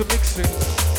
to mix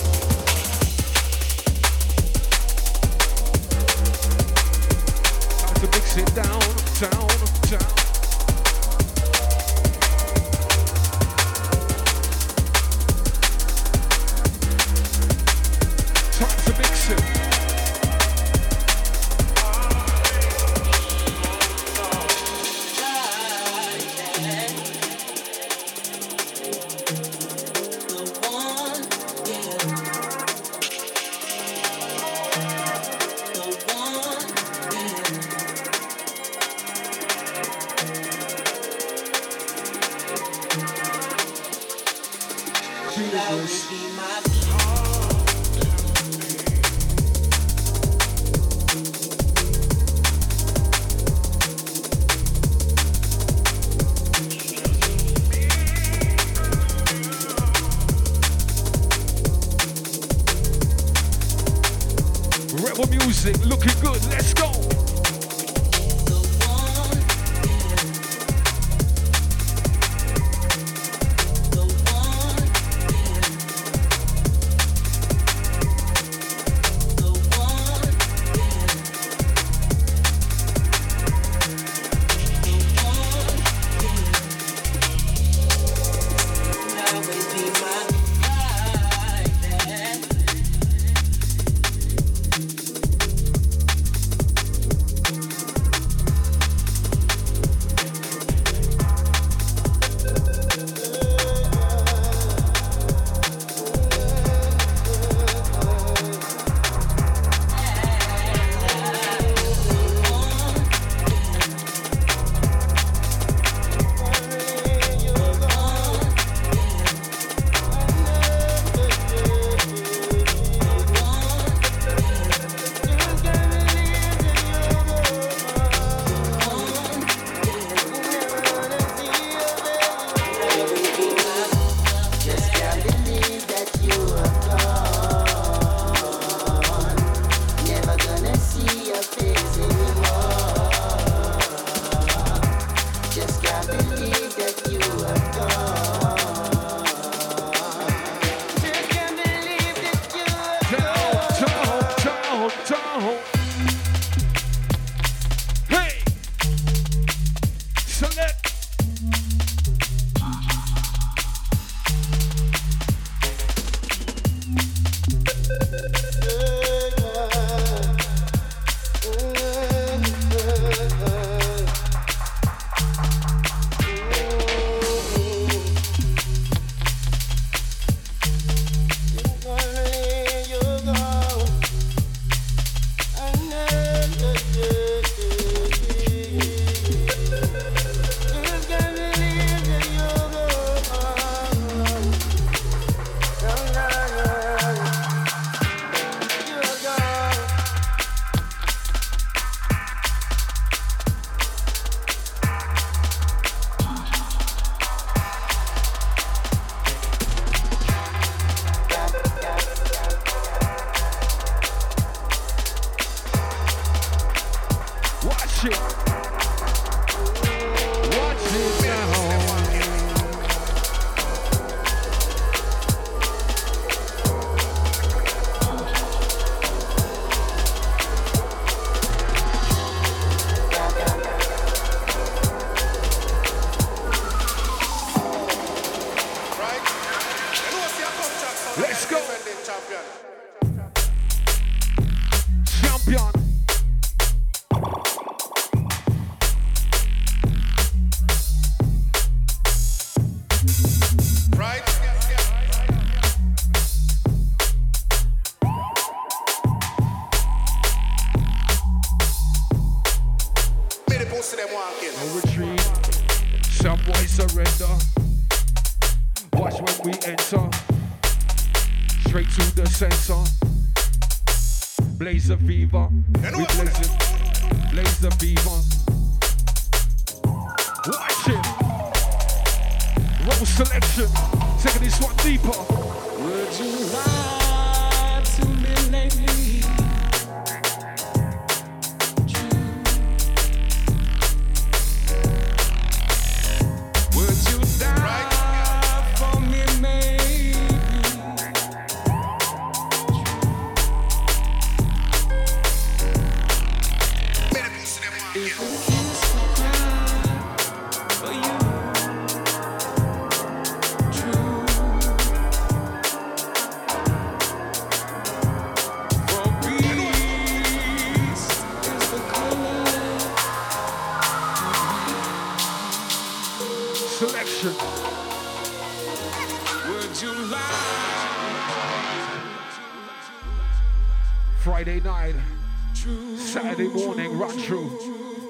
run through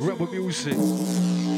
rebel music.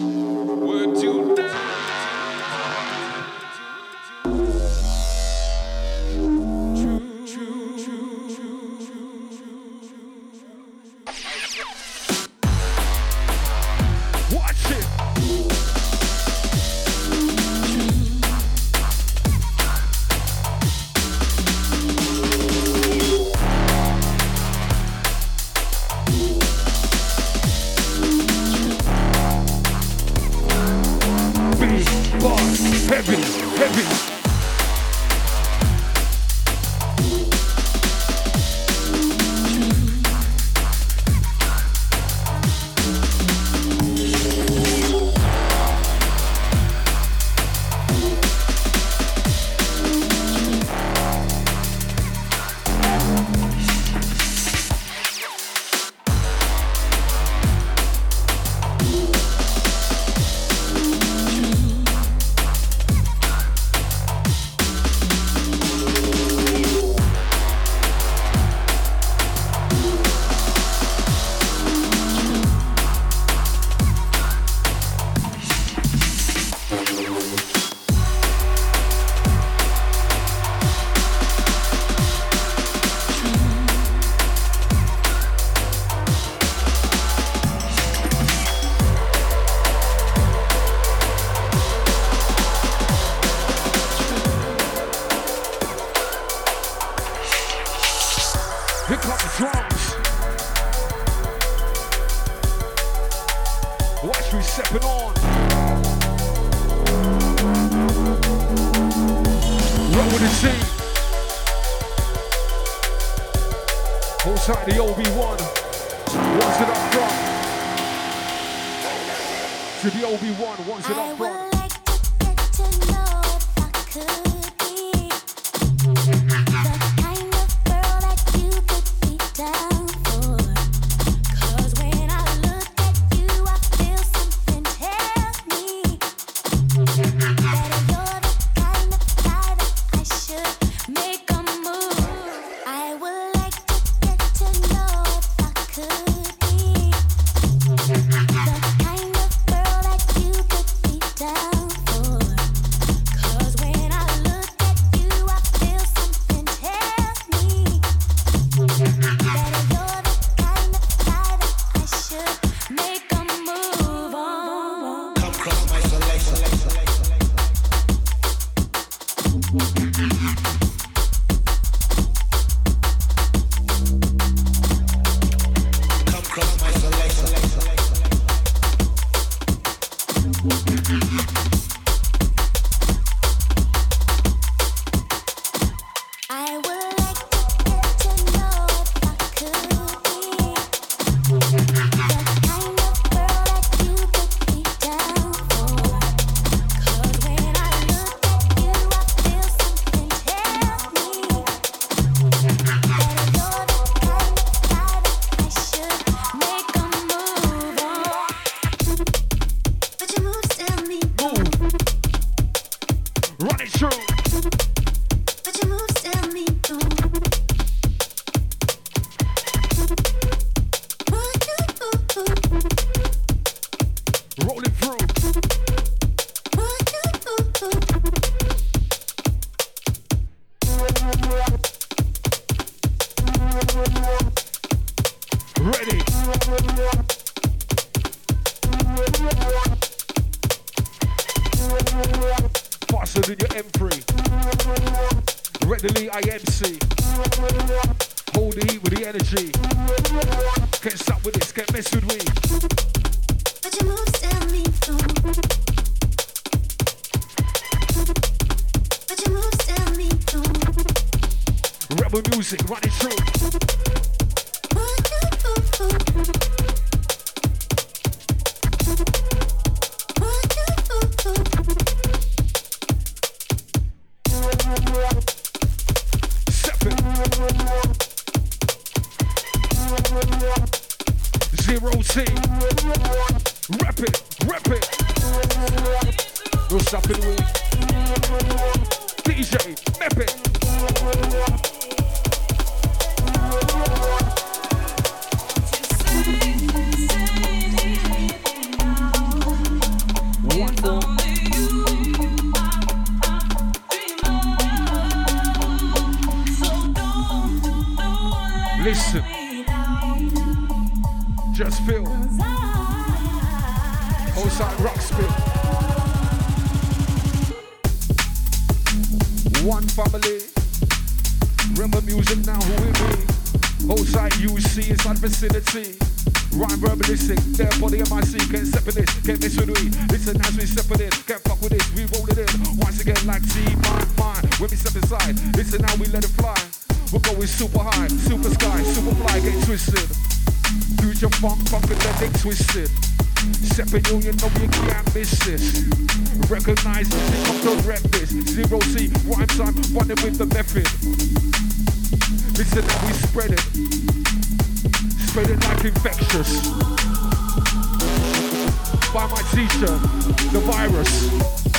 Listen. Just feel. Outside rock spin. One family. Remember music now, who we be? Outside UC inside vicinity. Rhyme verbalistic, their body on my seat, can't this, can't miss with we. Listen as we it, can't fuck with this, we roll it in. Once again, like T, mine, mine. When we step inside, listen now we let it fly. We're going super high, super sky, super fly, get twisted. Future funk, funk and then they twisted. Separate you, you know you can't miss this. Recognize this, to wreck this. Zero T, Ryme Tyme, running with the method. Listen how we spread it. Spread it like infectious. Buy my t-shirt, the virus.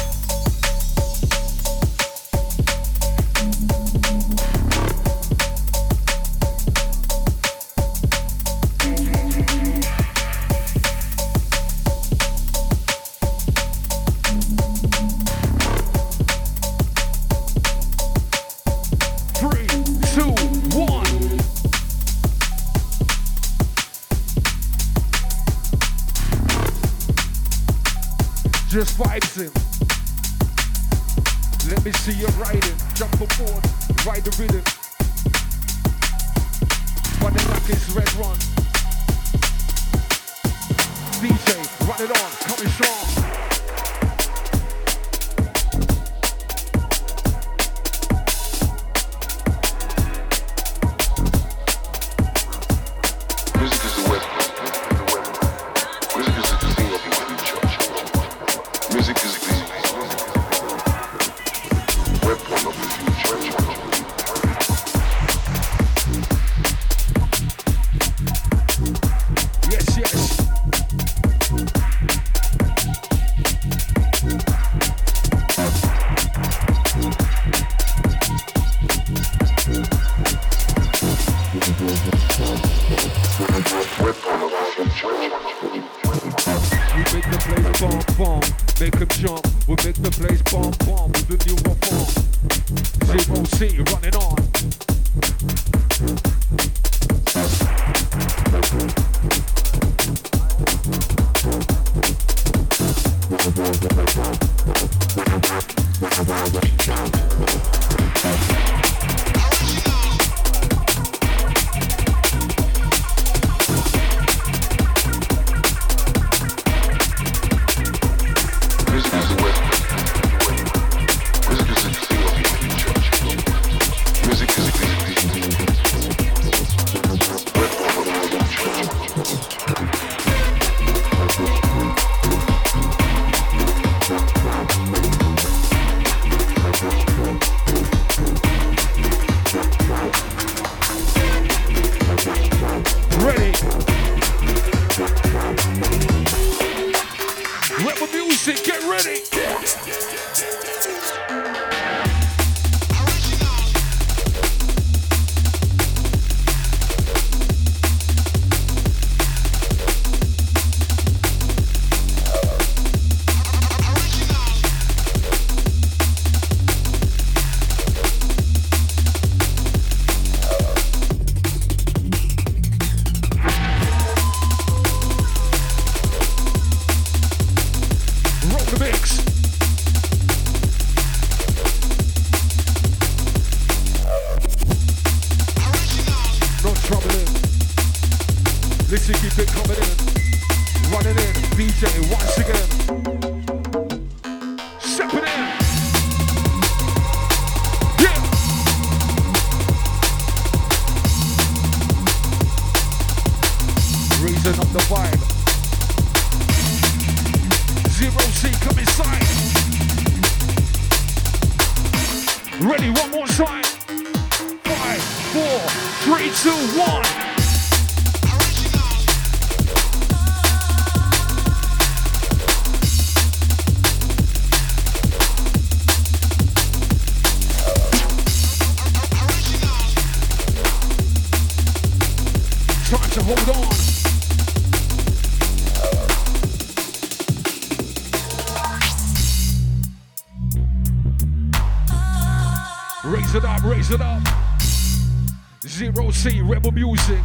Music.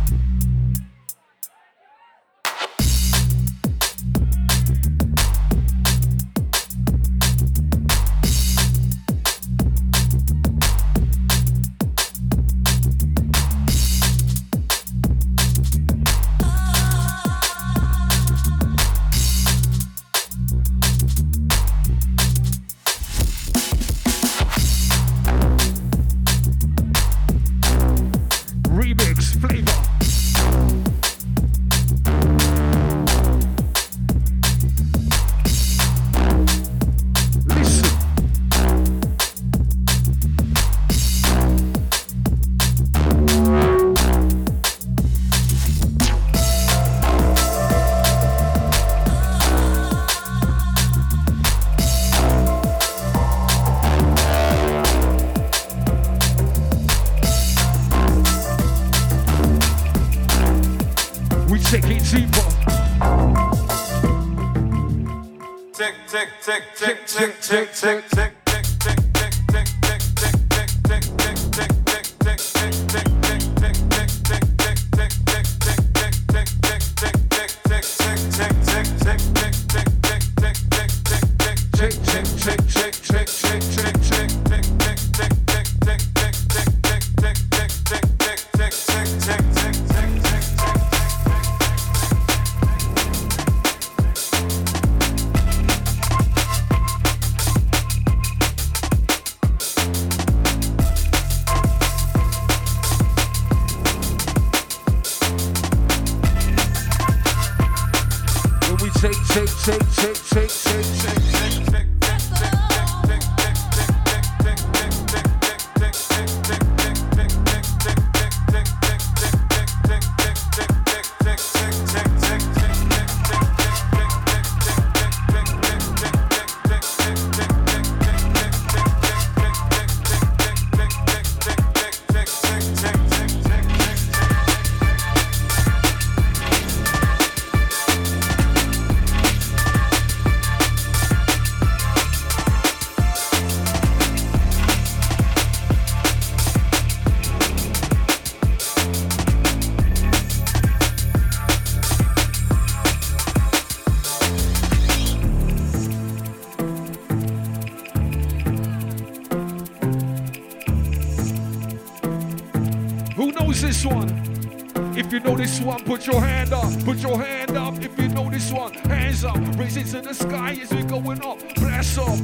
This one, put your hand up. Put your hand up. If you know this one, hands up. Raise it to the sky as we're going up. Bless up.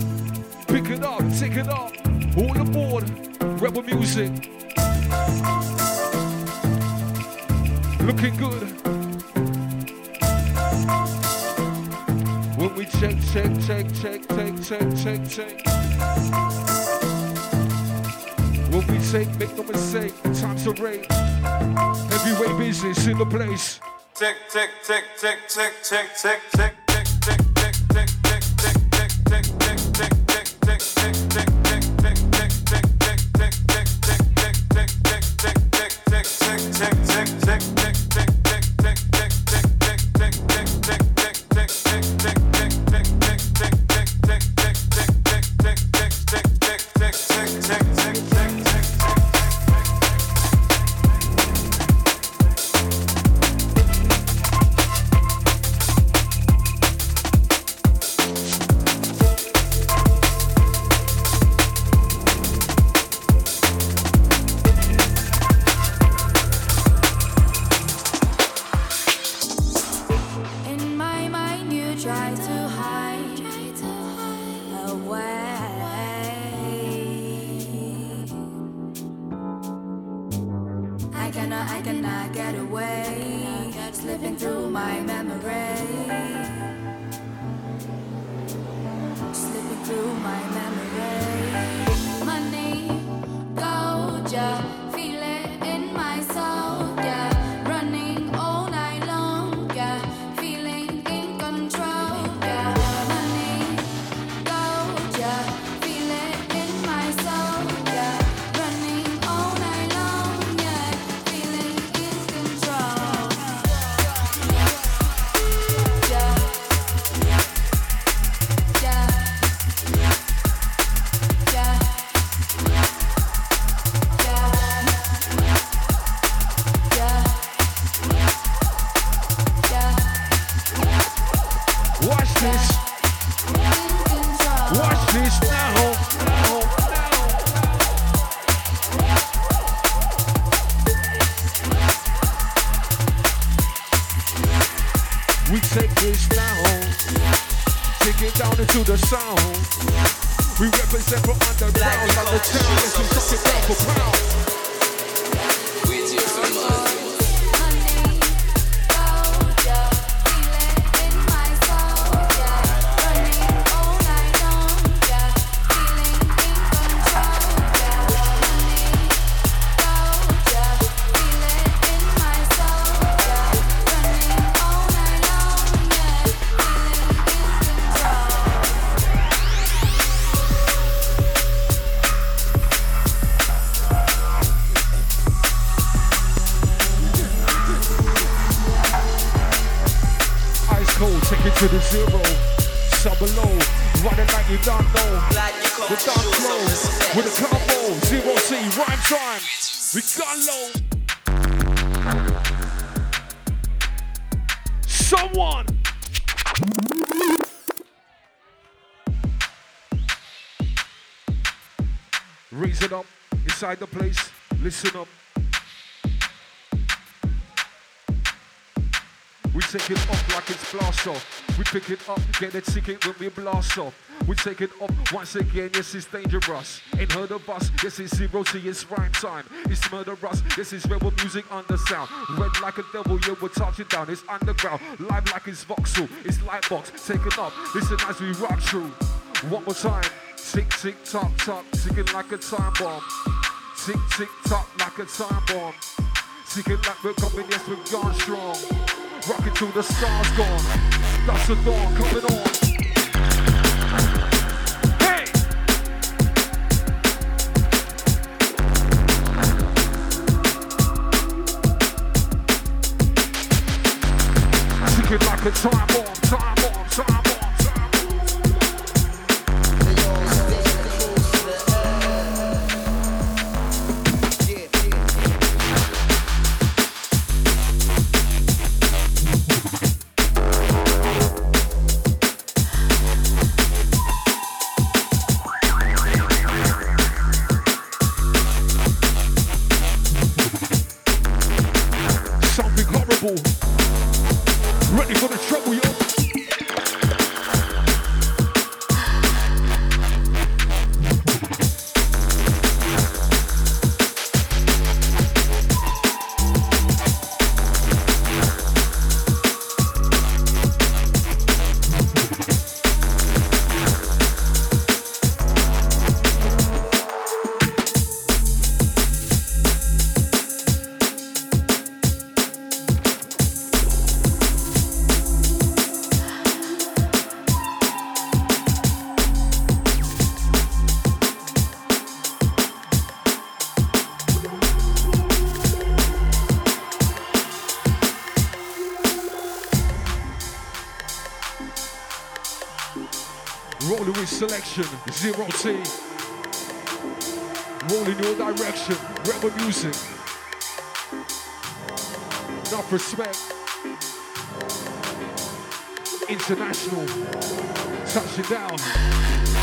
Pick it up. Take it up. All aboard. Rebel music. Looking good. When we check, check, check, check, check, check, check, check. When we take, make no mistake, time to rate business in the place. Tick, tick, tick, tick, tick, tick, tick, tick. Try to hide away. I cannot, I cannot get away. Slipping through my memory. To the zero. Sub below, running like you don't know. The dark flow with a combo, Zero T, Ryme Tyme. We got low. Someone. Raise it up inside the place. Listen up. We take it off like it's blast off. We pick it up, get the ticket when we blast off. We take it off once again, yes, it's dangerous. Ain't heard of us, yes, it's Zero T it's Ryme Tyme. It's murderous, yes, it's rebel music under sound. Red like a devil, yeah, we're touching down. It's underground, live like it's voxel. It's lightbox, take it up. Listen as we rock through. One more time. Tick, tick, tock, tock, ticking like a time bomb. Tick, tick, tock, like a time bomb. Ticking like we're coming, yes, we're gone strong. Rocking till the stars gone. That's the dawn coming on. Hey! Ticking like a time bomb, time bomb, Ready for the trouble, yo. Zero T. Rolling your direction, rebel music. Enough respect. International, touching down.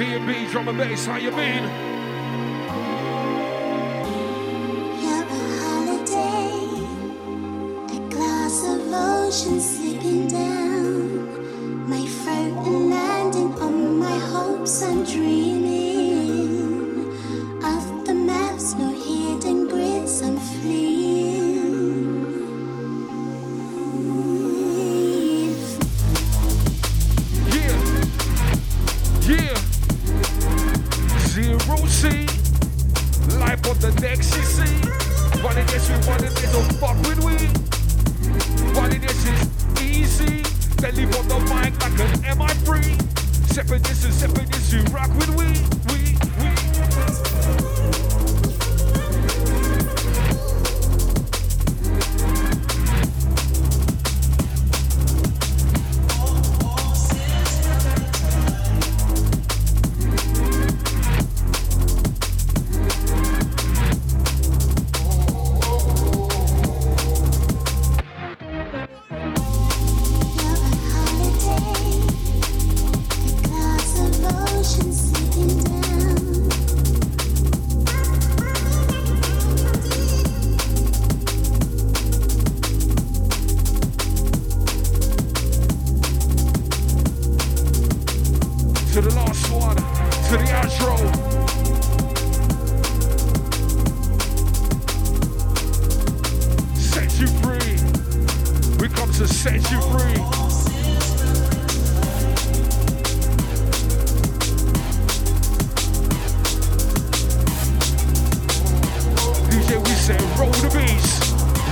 D&B, drum and bass, how you been? A holiday, a glass of ocean down.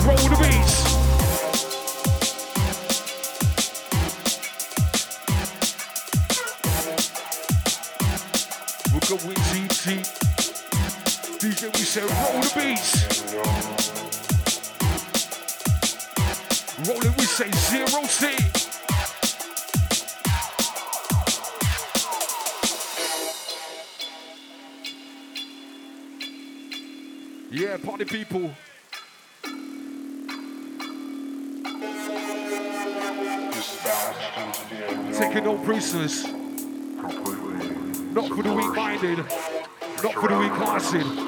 roll the beats. Look go with GT. DJ, we say roll the beats. Roll it, we say Zero T. Yeah, party people. taking no prisoners. Not for the weak-minded. Not for the weak-hearted.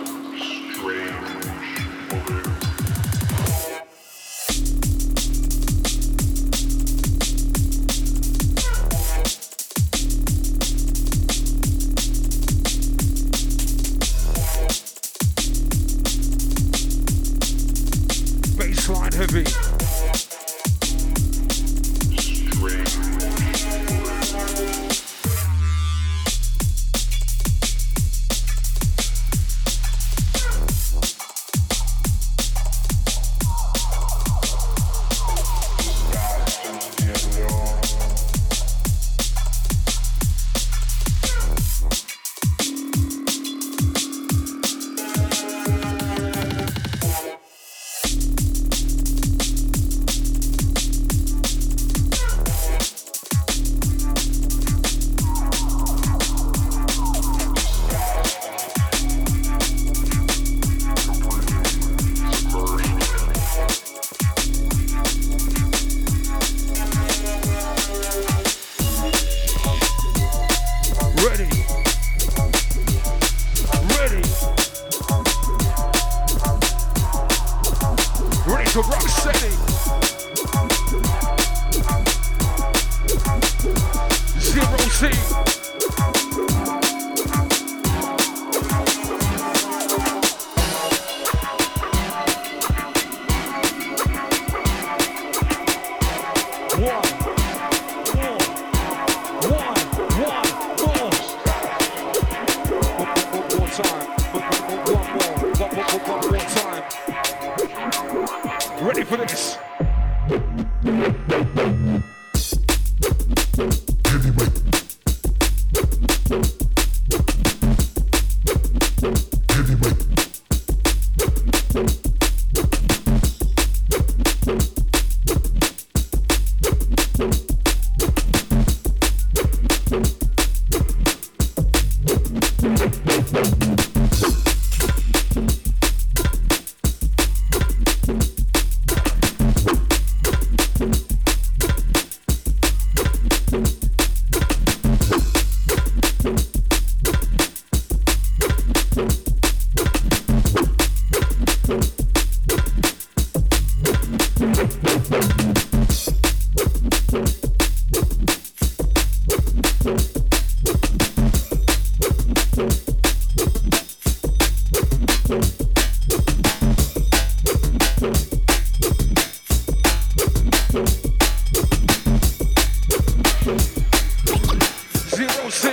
OC,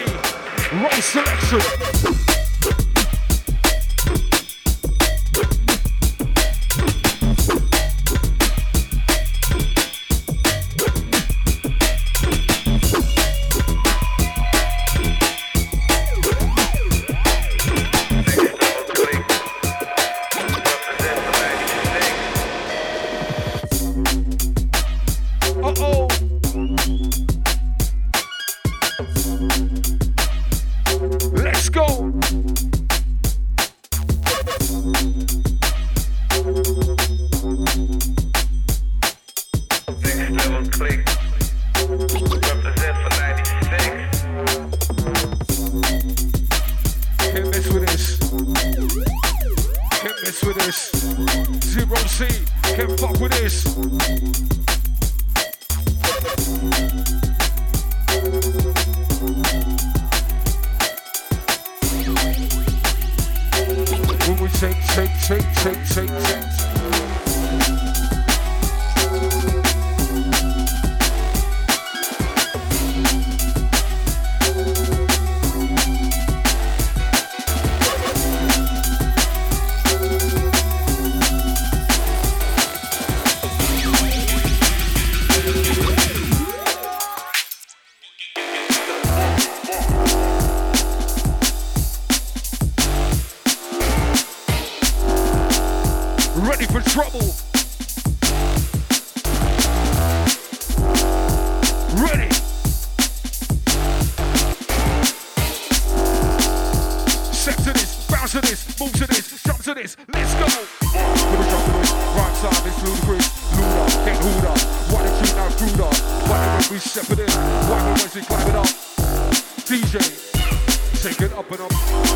wrong selection. this, move to this, jump to this, let's go. With a drop of this, right side, it's ludicrous. Luda, can't hold up. Why the treat now screwed? Why the way we step it in? Why the way we climb it up? DJ, take it up and up.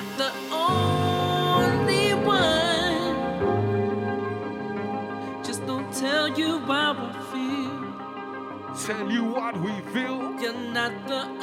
not the only one. Just don't tell you how we feel. Tell you what we feel. You're not the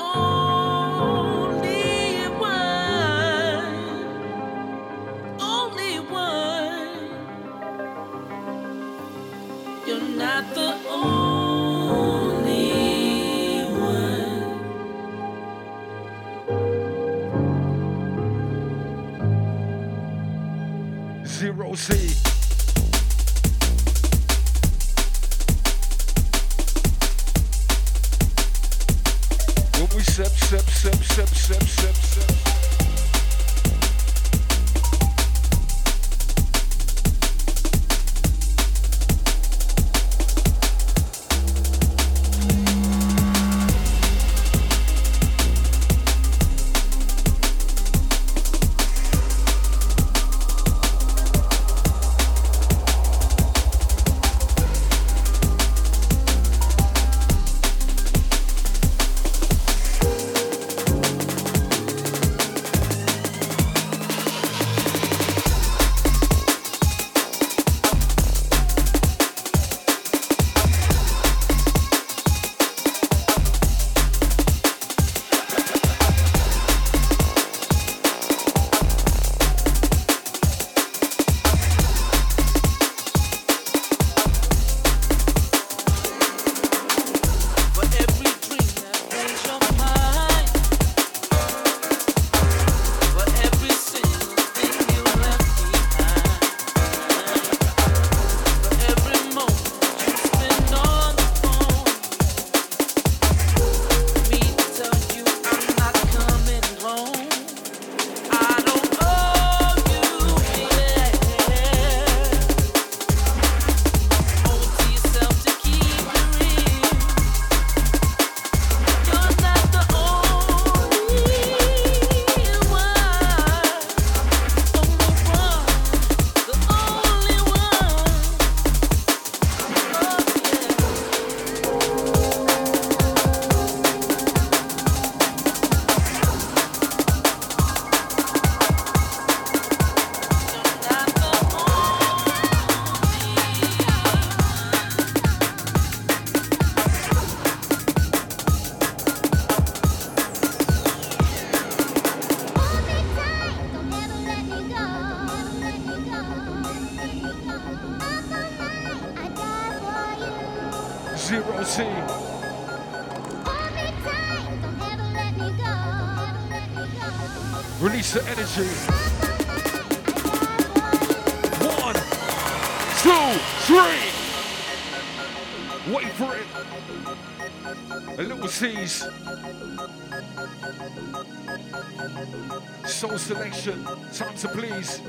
selection. Time to please.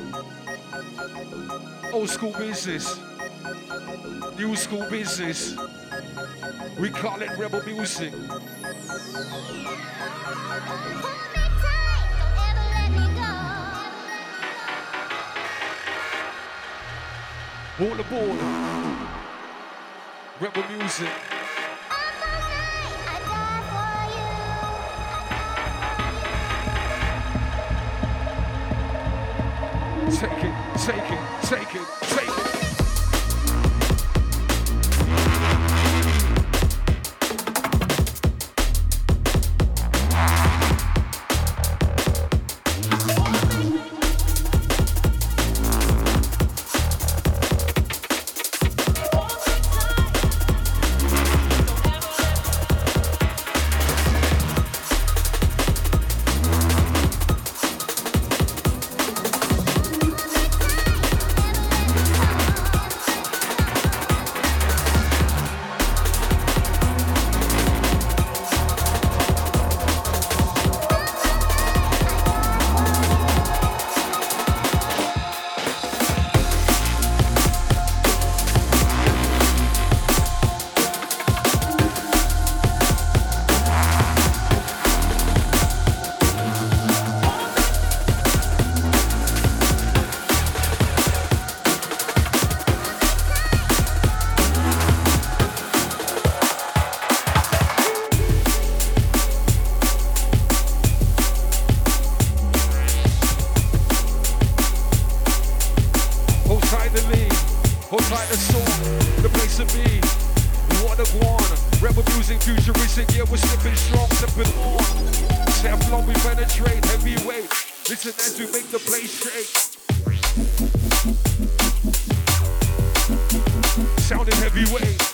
Old school business. New school business. We call it rebel music. All aboard. Rebel music. Take heavyweight.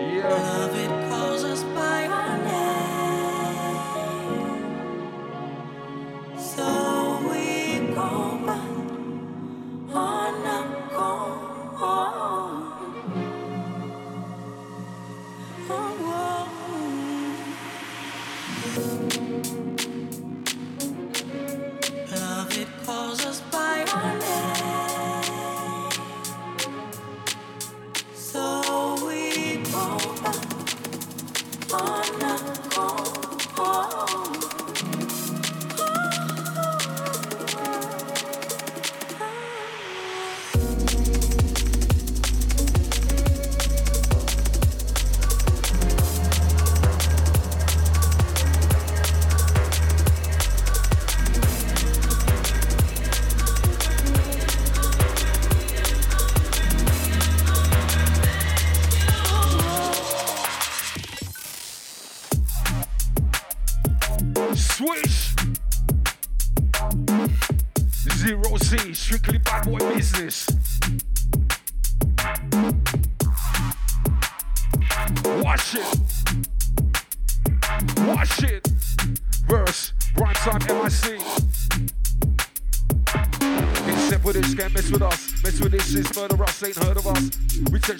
Yeah.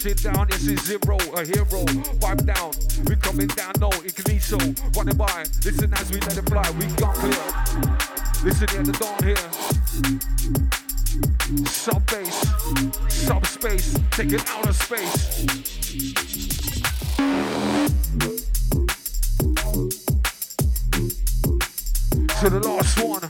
We touch it down, yes, it's zero, a hero. Vibe down, we coming down, no, incognito. Running by, listen as we let it fly, we gone clear. Listen here, the dawn here. Sub bass, it out of space. To the last one.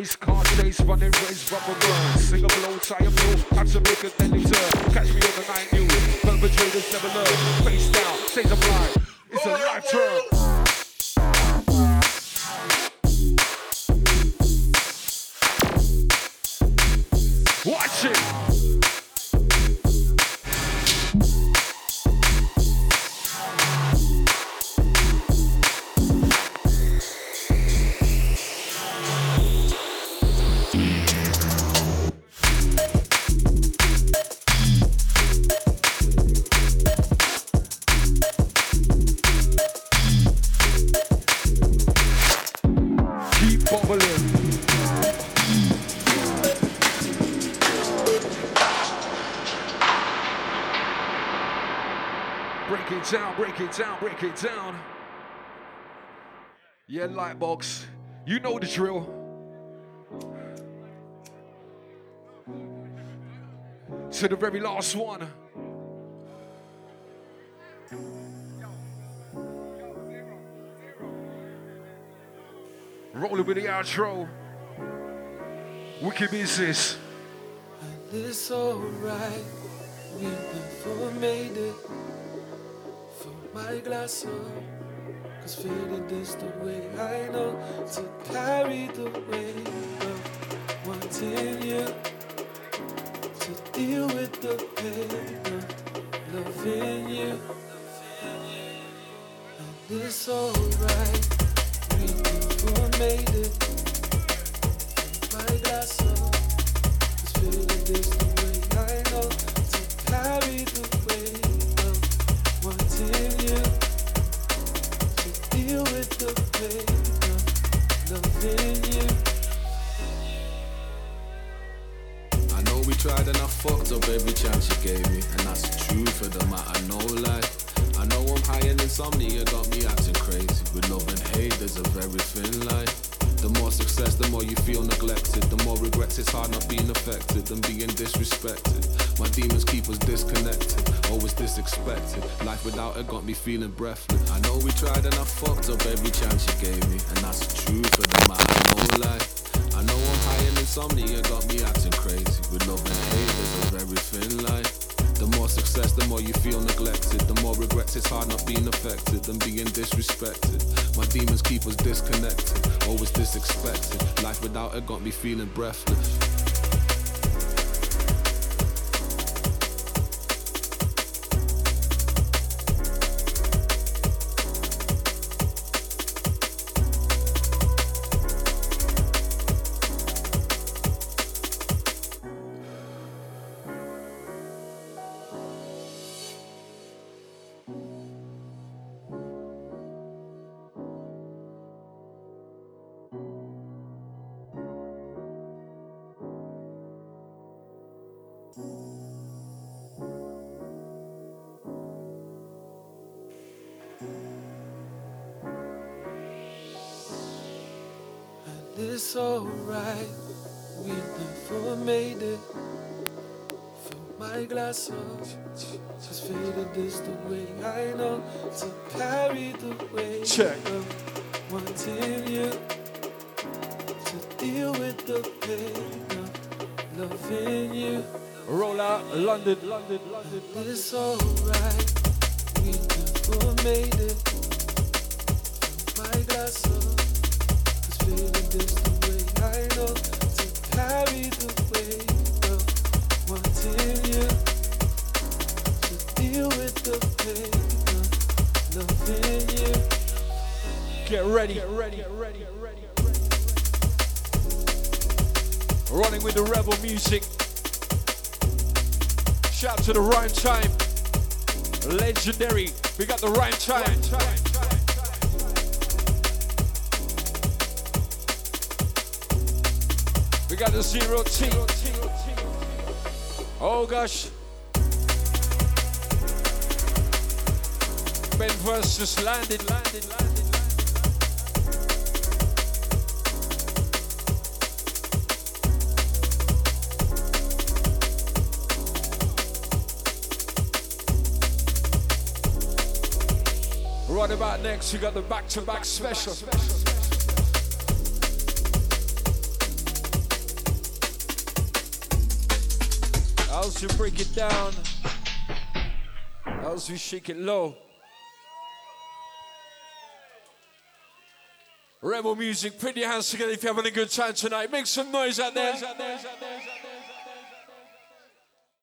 Face, car chase, running race, rubber burn. Sing a blow, tie a blow, to make a deadly turn. Catch me on the night news. Perpetrators never learn. Face down, says I'm right. It's a life term. Down, break it down. Yeah, Lightbox, you know the drill. to the very last one. Rolling with the outro. Wicked business. It's alright, we never made it. My glass up, cause feeling this the way I know to carry the weight of wanting you. To deal with the pain of loving you. And it's alright, we made it. My glass up. Tried and I fucked up every chance she gave me, and that's truth of the matter, no lie. I know I'm high and insomnia got me acting crazy. With love and hate, there's a very thin line. The more success, the more you feel neglected. The more regrets, it's hard not being affected than being disrespected. My demons keep us disconnected, always disexpected. Life without it got me feeling breathless. I know we tried and I fucked up every chance she gave me, and that's the truth the matter, no lie. Insomnia got me acting crazy. With love and hate, there's a. The more success, the more you feel neglected. The more regrets, it's hard not being affected than being disrespected. My demons keep us disconnected, always disexpected. Life without it got me feeling breathless. It's alright, we never made it. Fill my glass up, just feeling this the way I know to carry the weight Check. of wanting you to deal with the pain of loving you. Roll out London, London, London. It's alright, we never made it. Fill my glass up, just feeling this the Get ready, get ready, get ready, get ready. Running with the rebel music. Shout to the Ryme Tyme. Legendary. We got the Ryme Tyme. We got the zero T. Oh gosh. Ben versus landed, landed, landed. Next, we got the back-to-back special. As we break it down, as we shake it low. Rebel music, put your hands together if you're having a good time tonight. Make some noise out there.